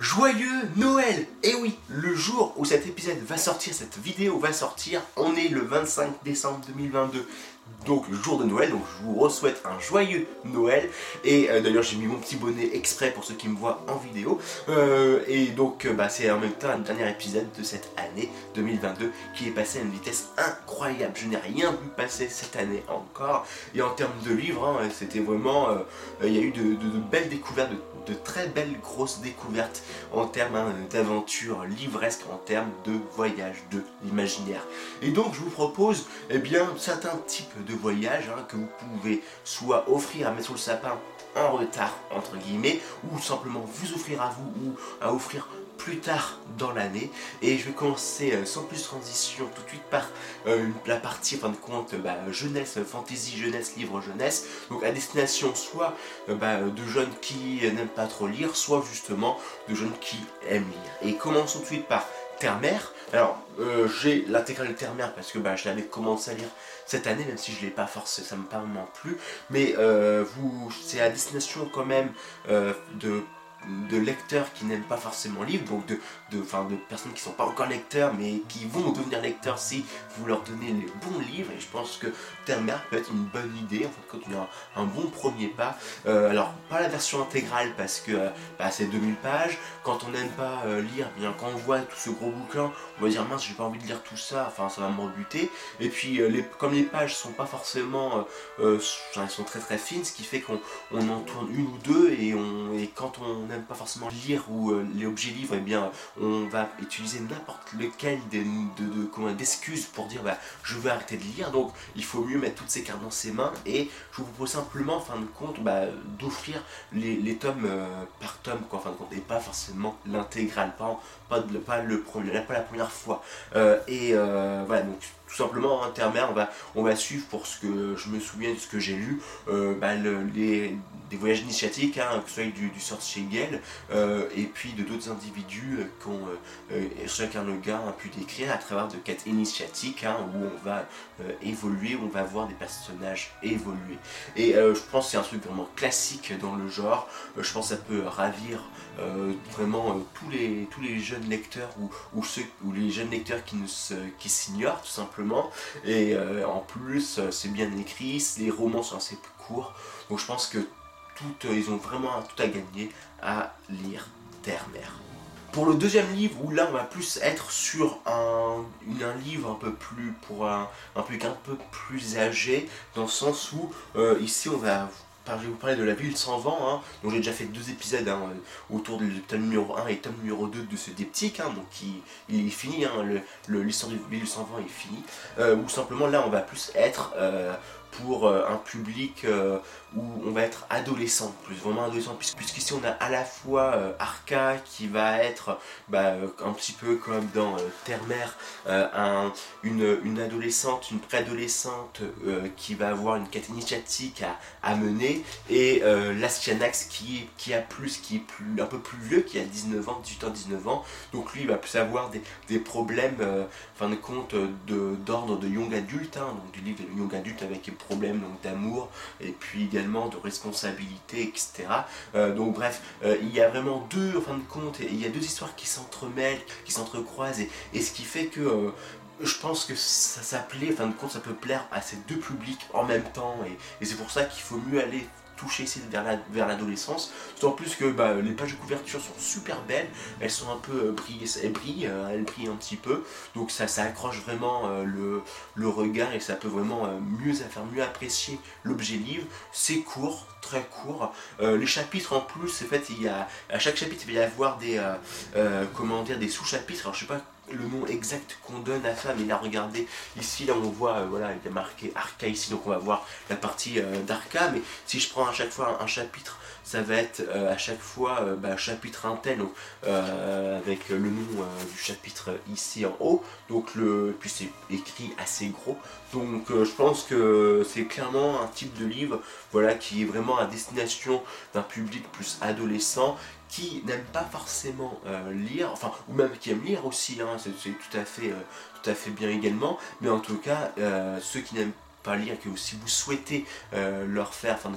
Joyeux Noël. Et oui, le jour où cet épisode va sortir, cette vidéo va sortir, on est le 25 décembre 2022 donc le jour de Noël, donc je vous souhaite un joyeux Noël. Et euh, d'ailleurs j'ai mis mon petit bonnet exprès pour ceux qui me voient en vidéo. Euh, et donc euh, bah, c'est en même temps un dernier épisode de cette année 2022 qui est passé à une vitesse incroyable, je n'ai rien vu passer cette année encore. Et en termes de livres hein, c'était vraiment, il y a eu de, belles découvertes, de, très belles grosses découvertes en termes hein, d'aventure livresque, en termes de voyage, de l'imaginaire. Et donc je vous propose eh bien certains types de voyage hein, que vous pouvez soit offrir à mettre sur le sapin en retard entre guillemets ou simplement vous offrir à vous ou à offrir plus tard dans l'année. Et je vais commencer euh, sans plus transition tout de suite par euh, la partie fin de compte bah, jeunesse, fantasy, jeunesse, livre jeunesse. Donc à destination soit euh, bah, de jeunes qui n'aiment pas trop lire soit justement de jeunes qui aiment lire. Et commençons tout de suite par Terre-Mère. Alors, euh, j'ai l'intégrale Terre-Mère parce que bah, je l'avais commencé à lire cette année, même si je ne l'ai pas forcé, ça me parle plus. Mais euh, vous, c'est à destination quand même euh, de de lecteurs qui n'aiment pas forcément lire, donc de, de, de personnes qui ne sont pas encore lecteurs, mais qui vont devenir lecteurs si vous leur donnez les bons livres. Et je pense que Terre-Mère peut être une bonne idée, en fait, quand il y a un, bon premier pas. Euh, alors, pas la version intégrale parce que euh, bah, c'est 2000 pages. Quand on n'aime pas euh, lire, bien quand on voit tout ce gros bouquin, on va dire mince, j'ai pas envie de lire tout ça, enfin ça va me rebuter. Et puis, les, comme les pages sont pas forcément, sont très très fines, ce qui fait qu'on en tourne une ou deux et, on, et quand on pas forcément lire ou les objets livres, et eh bien on va utiliser n'importe lequel d'excuses pour dire bah, je veux arrêter de lire. Donc il faut mieux mettre toutes ces cartes dans ses mains et je vous propose simplement en fin de compte bah, d'offrir les, tomes euh, par tome quoi, en fin de compte et pas forcément l'intégrale, pas, pas, pas, le premier, pas la première fois. Euh, et voilà donc tout simplement intermère, on va, on va suivre pour ce que je me souviens de ce que j'ai lu, bah, les, des voyages initiatiques, hein, que ce soit du, du Sir Schegel, euh, et puis de d'autres individus euh, qu'ont euh, chacun le gars a pu décrire à travers de quêtes initiatiques, hein, où on va évoluer, où on va voir des personnages évoluer. Et je pense que c'est un truc vraiment classique dans le genre, je pense que ça peut ravir vraiment tous, les, tous les jeunes lecteurs ou, ou, ceux, ou les jeunes lecteurs qui, qui s'ignorent tout simplement. Et en plus, c'est bien écrit, les romans sont assez courts, donc je pense que tout, euh, ils ont vraiment tout à gagner à lire Terre-Mère. Pour le deuxième livre, où là on va plus être sur un, livre un peu plus pour un, public un peu plus âgé, dans le sens où euh, ici on va je vais vous parler de La Ville sans vent, hein. donc j'ai déjà fait deux épisodes hein, autour du tome numéro 1 et tome numéro 2 de ce diptyque, hein, donc il, est fini, l'histoire de Ville sans vent est finie, euh, ou simplement là on va plus être pour euh, un public euh, où on va être adolescent, plus vraiment adolescent, puisqu'ici on a à la fois euh, Arca qui va être bah, un petit peu comme dans Terre-Mère, une, adolescente, une préadolescente qui va avoir une quête initiatique à, mener, et l'Astianax qui, qui a plus, qui est plus, un peu plus vieux, qui a 19 ans, 18 ans, 19 ans, donc lui va plus avoir des, problèmes, fin de compte, d'ordre de, young adulte, hein, donc du livre de young adulte avec problèmes d'amour et puis également de responsabilité, etc. Euh, donc bref, euh, il y a vraiment deux, en fin de compte, il y a deux histoires qui s'entremêlent, qui s'entrecroisent et, ce qui fait que euh, je pense que ça s'appelait, en fin de compte, ça peut plaire à ces deux publics en même temps et c'est pour ça qu'il faut mieux aller toucher vers l'adolescence. D'autant plus que bah, les pages de couverture sont super belles, elles sont un peu euh, brillées, elles brillent, euh, elles brillent un petit peu, donc ça, ça accroche vraiment euh, le, regard et ça peut vraiment mieux faire mieux apprécier l'objet livre. C'est court, très court. les chapitres en plus, c'est fait, il y a, à chaque chapitre il va y avoir des, comment dire, des sous-chapitres. Alors je sais pas le nom exact qu'on donne à ça, mais là regardez, ici là on voit, euh, voilà, il est marqué Arca ici, donc on va voir la partie euh, d'Arca, mais si je prends à chaque fois un, chapitre, ça va être euh, à chaque fois bah, chapitre intel, donc, avec le nom du chapitre ici en haut, donc le, puis c'est écrit assez gros, donc je pense que c'est clairement un type de livre, voilà, qui est vraiment à destination d'un public plus adolescent, qui n'aiment pas forcément euh, lire, enfin, ou même qui aiment lire aussi, hein, c'est tout, à fait, euh, tout à fait bien également, mais en tout cas, euh, ceux qui n'aiment pas lire, que si vous souhaitez leur faire, fin de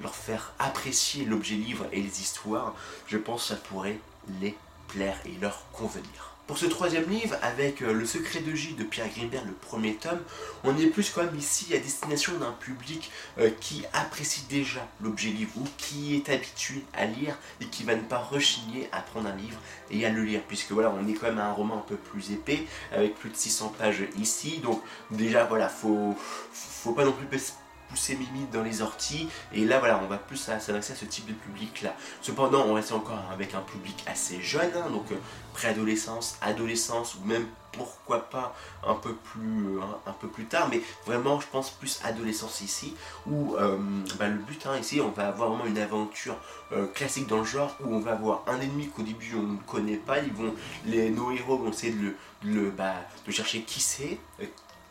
leur faire apprécier l'objet livre et les histoires, je pense que ça pourrait les plaire et leur convenir. Pour ce troisième livre, avec euh, Le secret de J de Pierre Grimberg, le premier tome, on est plus quand même ici à destination d'un public euh, qui apprécie déjà l'objet livre ou qui est habitué à lire et qui va ne pas rechigner à prendre un livre et à le lire, puisque voilà, on est quand même à un roman un peu plus épais, avec plus de 600 pages ici, donc déjà voilà, faut, faut pas non plus pousser Mimi dans les orties. Et là, voilà, on va plus s'adresser à ce type de public-là. Cependant, on reste encore avec un public assez jeune, hein, donc euh, préadolescence, adolescence, ou même pourquoi pas un peu plus euh, un, peu plus tard mais vraiment je pense plus adolescence ici où euh, bah, le but hein, ici on va avoir vraiment une aventure classique dans le genre où on va avoir un ennemi qu'au début on ne connaît pas ils vont les nos héros vont essayer de le, bah, de chercher qui c'est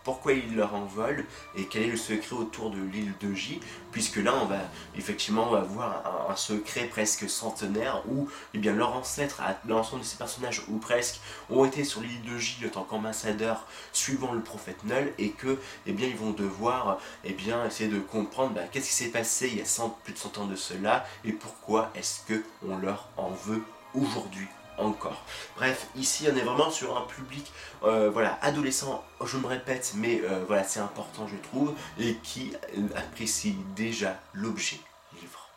pourquoi ils leur envolent et quel est le secret autour de l'île de J, puisque là on va effectivement avoir un, secret presque centenaire où eh bien, leur ancêtre, l'ensemble de ces personnages ou presque, ont été sur l'île de J en tant qu'ambassadeurs suivant le prophète Null et que eh bien, ils vont devoir eh bien, essayer de comprendre bah, qu'est-ce qui s'est passé il y a plus de 100 ans de cela et pourquoi est-ce qu'on leur en veut aujourd'hui encore. Bref, ici on est vraiment sur un public euh, voilà, adolescent, je me répète, mais euh, voilà, c'est important je trouve, et qui apprécie déjà l'objet livre.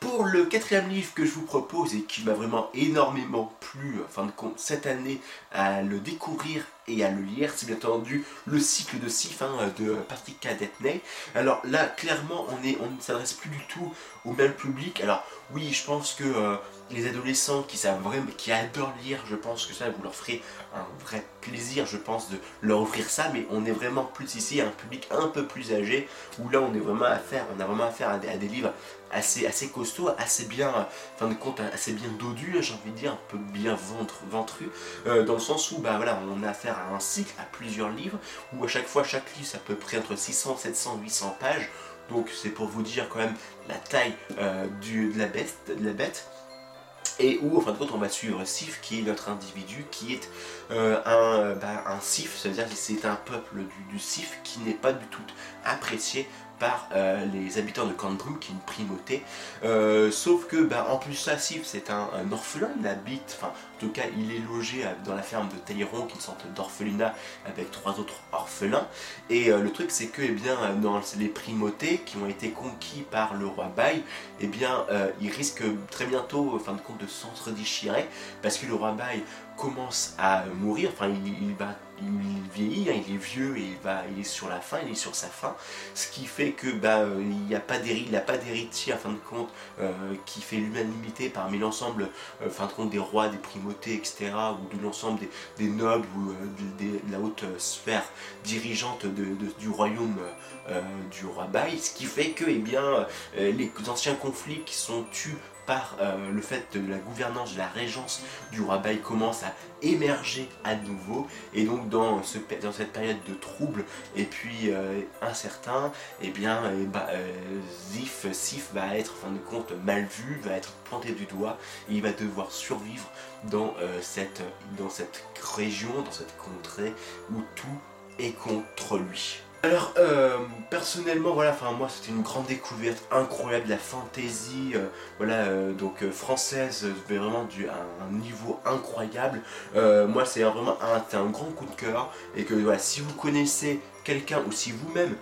Pour le quatrième livre que je vous propose et qui m'a vraiment énormément plu, en fin de compte, cette année, à le découvrir et à le lire, c'est bien entendu le cycle de Sif de Patrick Cadetney. Alors là, clairement, on, est, on ne s'adresse plus du tout au même public. Alors oui, je pense que euh, les adolescents qui savent vraiment, qui adorent lire, je pense que ça vous leur ferez un vrai plaisir, je pense, de leur offrir ça. Mais on est vraiment plus ici à un public un peu plus âgé, où là on est vraiment à on a vraiment affaire à des, livres assez, assez costauds, assez bien, fin de compte, assez bien dodus, j'ai envie de dire, un peu bien ventru, euh, dans le sens où bah voilà, on a affaire à un cycle, à plusieurs livres, où à chaque fois, chaque livre, c'est à peu près entre 600, 700, 800 pages. Donc c'est pour vous dire quand même la taille euh, de, la bête, de la bête et où en fin de compte on va suivre Sif qui est notre individu qui est euh, un, bah, un Sif, c'est-à-dire que c'est un peuple du Sif qui n'est pas du tout apprécié par euh, les habitants de Cambrum, qui est une primauté. Euh, sauf que, bah, en plus, Sassif, c'est un, orphelin, il habite, enfin, en tout cas, il est logé dans la ferme de Taïron, qui est une sorte d'orphelinat avec trois autres orphelins. Et euh, le truc, c'est que, eh bien, dans les primautés qui ont été conquis par le roi Baï, eh bien, très bientôt, en fin de compte, de s'entre-déchirer, parce que le roi Baï commence à mourir, enfin, il, il va il vieillit, il est vieux et il, est sur la fin, il est sur sa fin, ce qui fait que bah, il n'y a pas d'héritier en fin de compte euh, qui fait l'unanimité parmi l'ensemble euh, fin de compte des rois, des primautés, etc. ou de l'ensemble des, nobles ou euh, de, la haute sphère dirigeante du royaume du roi Baï, ce qui fait que eh bien, les anciens conflits qui sont tus par euh, le fait de la gouvernance de la régence du roi Baï commence à émerger à nouveau et donc dans, ce, dans cette période de trouble et puis euh, incertain eh bien et eh bah, euh, Zif, Sif va être en fin de compte mal vu, va être planté du doigt et il va devoir survivre dans cette région, dans cette contrée où tout est contre lui. Alors, euh, personnellement, voilà, enfin moi c'était une grande découverte incroyable, la fantaisie, euh, voilà, euh, donc française, vraiment du, un, niveau incroyable. moi c'est vraiment un, un grand coup de cœur, et que si vous connaissez quelqu'un, ou si vous-même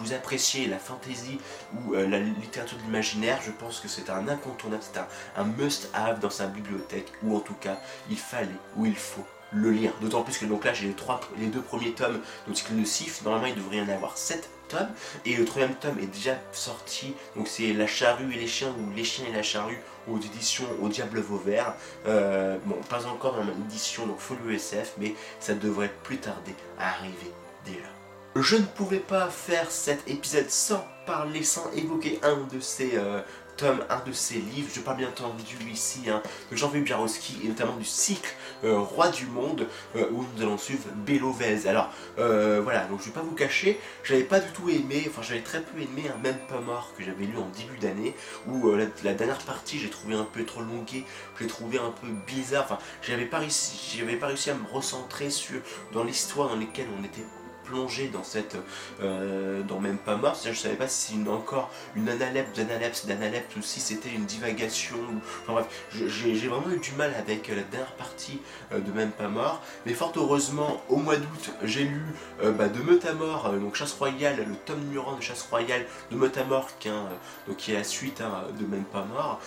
vous appréciez la fantaisie ou la littérature de l'imaginaire, je pense que c'est un incontournable, c'est un, un must-have dans sa bibliothèque, ou en tout cas, il fallait, ou il faut le lire. D'autant plus que donc là j'ai les, trois, les deux premiers tomes donc cycle de Sif, normalement il devrait y en avoir 7 tomes, et le troisième tome est déjà sorti, donc c'est La charrue et les chiens, ou Les chiens et la charrue aux éditions Au Diable Vauvert. Euh, bon, pas encore en édition, donc full USF, mais ça devrait plus tarder à arriver là. Je ne pouvais pas faire cet épisode sans parler, sans évoquer un de ces euh, un de ses livres, je parle bien entendu ici hein, de Jean-Philippe Jarowski et notamment du cycle euh, Roi du Monde euh, où nous allons suivre Bélovez. Alors euh, voilà, donc je vais pas vous cacher, j'avais pas du tout aimé, enfin j'avais très peu aimé un même pas mort que j'avais lu en début d'année où la, dernière partie j'ai trouvé un peu trop longuée, j'ai trouvé un peu bizarre, enfin j'avais pas, réussi, pas réussi à me recentrer sur dans l'histoire dans laquelle on était plongé dans cette, dans même pas mort, je savais pas si encore une analepse d'analepse d'analepse ou si c'était une divagation, enfin bref, j'ai vraiment eu du mal avec la dernière partie de même pas mort, mais fort heureusement, au mois d'août, j'ai lu bah, de Meute à mort, donc Chasse Royale, le tome numéro de Chasse Royale de Meute à mort, qui est la suite hein, de même pas mort,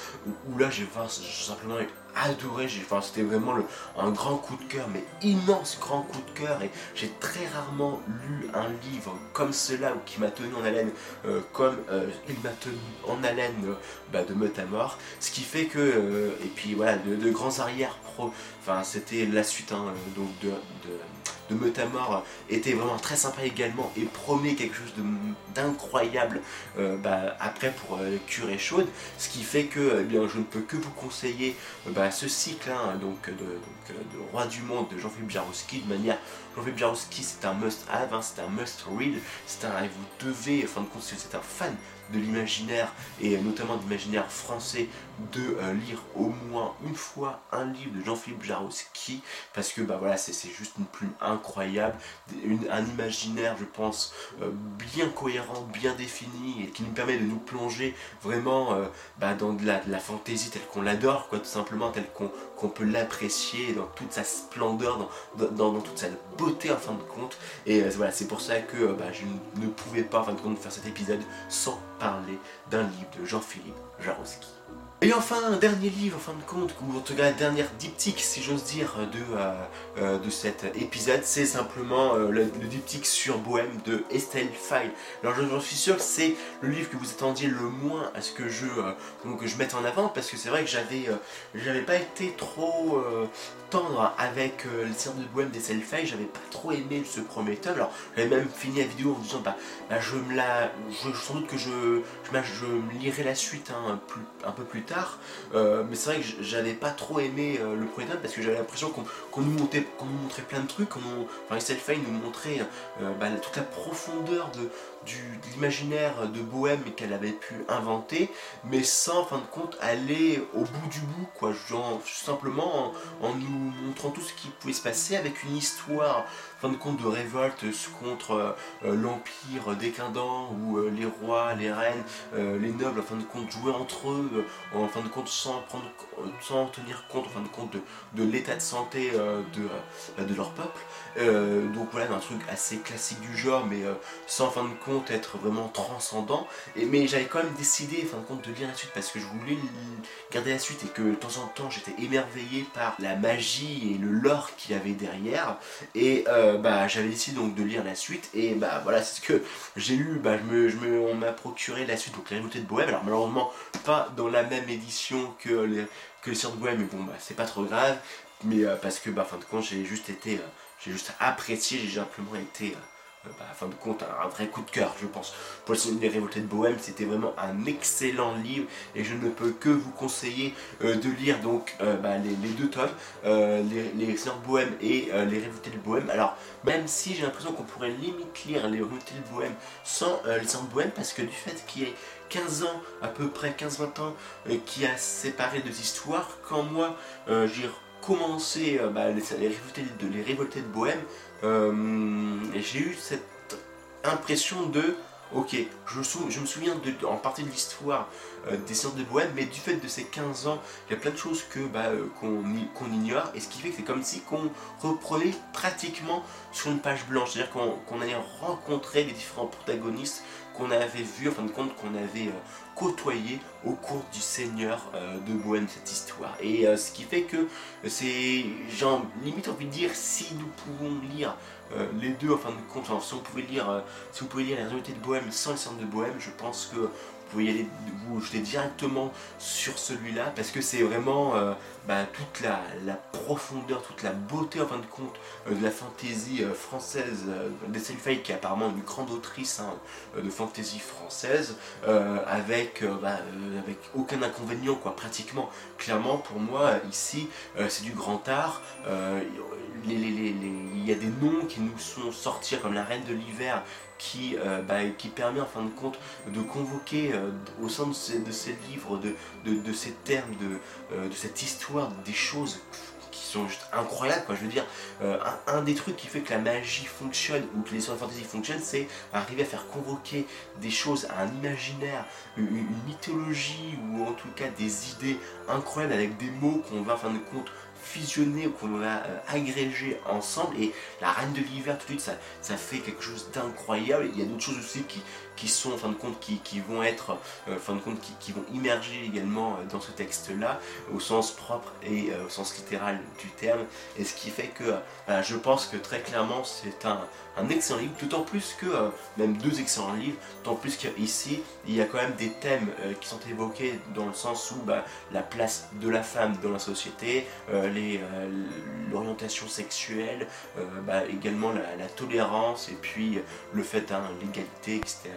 où, là j'ai simplement adoré, enfin, c'était vraiment le, un grand coup de cœur, mais immense grand coup de cœur, et j'ai très rarement lu un livre comme cela, ou qui m'a tenu en haleine, euh, comme euh, il m'a tenu en haleine euh, bah, de meute à mort, ce qui fait que, et puis voilà, de, grands arrières pro, enfin c'était la suite hein, donc de, meute à mort était vraiment très sympa également, et promet quelque chose d'incroyable bah, après pour Curé Chaude, ce qui fait que eh bien, je ne peux que vous conseiller bah, ce cycle hein, donc, de, Roi du Monde de Jean-Philippe Jarowski, de manière, Jean-Philippe Jarowski c'est un must-have, hein, c'est un must-read, c'est un, vous devez, en fin de compte, c'est un fan de l'imaginaire et notamment de l'imaginaire français de euh, lire au moins une fois un livre de Jean-Philippe Jarowski parce que bah voilà c'est juste une plume incroyable un imaginaire je pense euh, bien cohérent bien défini et qui nous permet de nous plonger vraiment euh, bah, dans de la, fantaisie telle qu'on l'adore quoi tout simplement telle qu'on peut l'apprécier dans toute sa splendeur dans, dans, toute sa beauté en fin de compte. Et voilà c'est pour ça que bah, je ne pouvais pas en fin de compte faire cet épisode sans parler d'un livre de Jean-Philippe Jarowski. Et enfin, dernier livre, en fin de compte, ou en tout cas, dernière diptyque, si j'ose dire, de, euh, euh, de cet épisode, c'est simplement euh, le, diptyque sur Bohème de Estelle File. Alors, je, suis sûr que c'est le livre que vous attendiez le moins à ce que je, que je mette en avant, parce que c'est vrai que j'avais j'avais pas été trop tendre avec le Seigneur de Bohème d'Estelle File, j'avais pas trop aimé ce premier tome. Alors, j'avais même fini la vidéo en disant, bah, bah je me la. Je, sans doute que je, je, je, lirai la suite hein, plus, un peu plus tard euh, mais c'est vrai que j'avais pas trop aimé euh, le premier tome parce que j'avais l'impression qu'on nous, nous montrait plein de trucs. enfin, Estelle nous montrait euh, bah, toute la profondeur de, l'imaginaire de Bohème qu'elle avait pu inventer, mais sans en fin de compte aller au bout du bout, quoi. Simplement en, nous montrant tout ce qui pouvait se passer avec une histoire fin de compte de révolte contre l'empire décadent où les rois, les reines, les nobles en fin de compte jouaient entre eux en fin de compte sans, prendre, sans tenir compte en fin de, compte de, l'état de santé euh, de, euh, de leur peuple. Euh, donc voilà, un truc assez classique du genre, mais sans en fin de compte être vraiment transcendant. Et, mais j'avais quand même décidé en fin de compte de lire la suite parce que je voulais garder la suite et que de temps en temps j'étais émerveillé par la magie et le lore qu'il y avait derrière. Et bah, j'avais décidé donc de lire la suite et bah voilà, c'est ce que j'ai lu. Bah, je me, on m'a procuré la suite, donc la de Bohème. Alors malheureusement, pas dans la même édition que, les, que de Bohème, mais bon, bah, c'est pas trop grave, mais euh, parce que, bah, fin de compte, j'ai juste été, euh, j'ai juste apprécié, j'ai simplement été, euh, bah, fin de compte, un, vrai coup de cœur, je pense. Pour les révoltés de Bohème, c'était vraiment un excellent livre, et je ne peux que vous conseiller de lire donc bah, les, deux tomes, les, les de Bohème et les révoltés de Bohème. Alors, même si j'ai l'impression qu'on pourrait limite lire les révoltés de Bohème sans les de Bohème, parce que du fait qu'il y ait 15 ans, à peu près 15-20 ans, euh, qui a séparé deux histoires. Quand moi, euh, j'ai commencé euh, bah, les, révoltés de, les de Bohème, j'ai eu cette impression de ok, je, me souviens de, en partie de l'histoire des sciences de Bohème, mais du fait de ces 15 ans, il y a plein de choses que bah, qu'on ignore, et ce qui fait que c'est comme si qu'on reprenait pratiquement sur une page blanche, c'est-à-dire qu'on allait rencontrer les différents protagonistes qu'on avait vu, en fin de compte, qu'on avait euh, côtoyé au cours du Seigneur euh, de Bohème, cette histoire. Et euh, ce qui fait que c'est, j'ai limite envie de dire, si nous pouvons lire les deux, en fin de compte, si, on pouvait lire, si vous pouvez lire la réalité de Bohème sans le Seigneur de Bohème, je pense que vous pouvez y aller, vous jeter directement sur celui-là parce que c'est vraiment euh, bah, toute la, profondeur, toute la beauté en fin de compte euh, de la fantaisie euh, française d'Estelle Fay qui est apparemment une grande autrice hein, de fantaisie française avec, bah, avec aucun inconvénient quoi pratiquement. Clairement pour moi ici c'est du grand art. il y a des noms qui nous sont sortis comme la Reine de l'Hiver qui, euh, bah, qui permet en fin de compte de convoquer euh, au sein de ces, livres, de, ces termes, de, euh, de cette histoire, des choses qui sont juste incroyables. Un, des trucs qui fait que la magie fonctionne ou que les histoires de fantasy fonctionnent, c'est arriver à faire convoquer des choses un imaginaire, une, mythologie ou en tout cas des idées incroyables avec des mots qu'on va en fin de compte fusionner ou qu'on va euh, agréger ensemble. Et la Reine de l'Hiver tout de suite ça, ça fait quelque chose d'incroyable. Il y a d'autres choses aussi qui, qui sont en fin de compte qui, vont être euh, fin de compte qui, vont immerger également euh, dans ce texte là au sens propre et au sens littéral du terme et ce qui fait que je pense que très clairement c'est un, un excellent livre, d'autant plus que, euh, même deux excellents livres, d'autant plus qu'ici, il y a quand même des thèmes euh, qui sont évoqués dans le sens où bah, la place de la femme dans la société, euh, l'orientation sexuelle, bah, également la, tolérance et puis le fait, hein, l'égalité, etc.,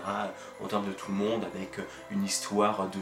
en termes de tout le monde, avec une histoire de,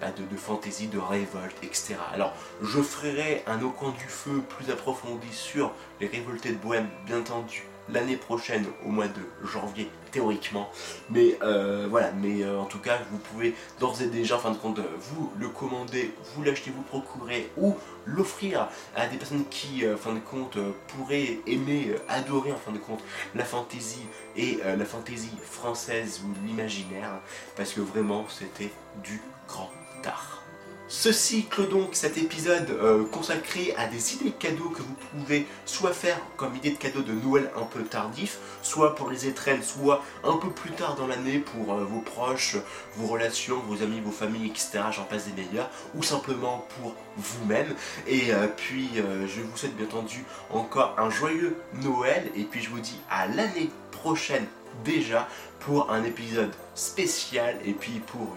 bah, de, de fantaisie, de révolte, etc. Alors, je ferai un au coin du feu plus approfondi sur les révoltés de Bohème, bien entendu, l'année prochaine au mois de janvier théoriquement. Mais euh, voilà mais euh, en tout cas vous pouvez d'ores et déjà en fin de compte vous le commander vous l'acheter vous procurer ou l'offrir à des personnes qui euh, en fin de compte pourraient aimer adorer en fin de compte la fantaisie et la fantaisie française ou l'imaginaire. Parce que vraiment c'était du grand art Ceci clôt donc cet épisode euh, consacré à des idées de cadeaux que vous pouvez soit faire comme idée de cadeau de Noël un peu tardif, soit pour les étrennes, soit un peu plus tard dans l'année pour euh, vos proches, vos relations, vos amis, vos familles, etc. J'en passe des meilleurs, ou simplement pour vous-même. Et euh, puis je vous souhaite bien entendu encore un joyeux Noël, et puis je vous dis à l'année prochaine déjà pour un épisode spécial, et puis pour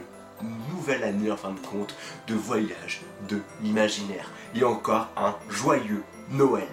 nouvelle année en fin de compte de voyage de l'imaginaire. Et encore un joyeux Noël.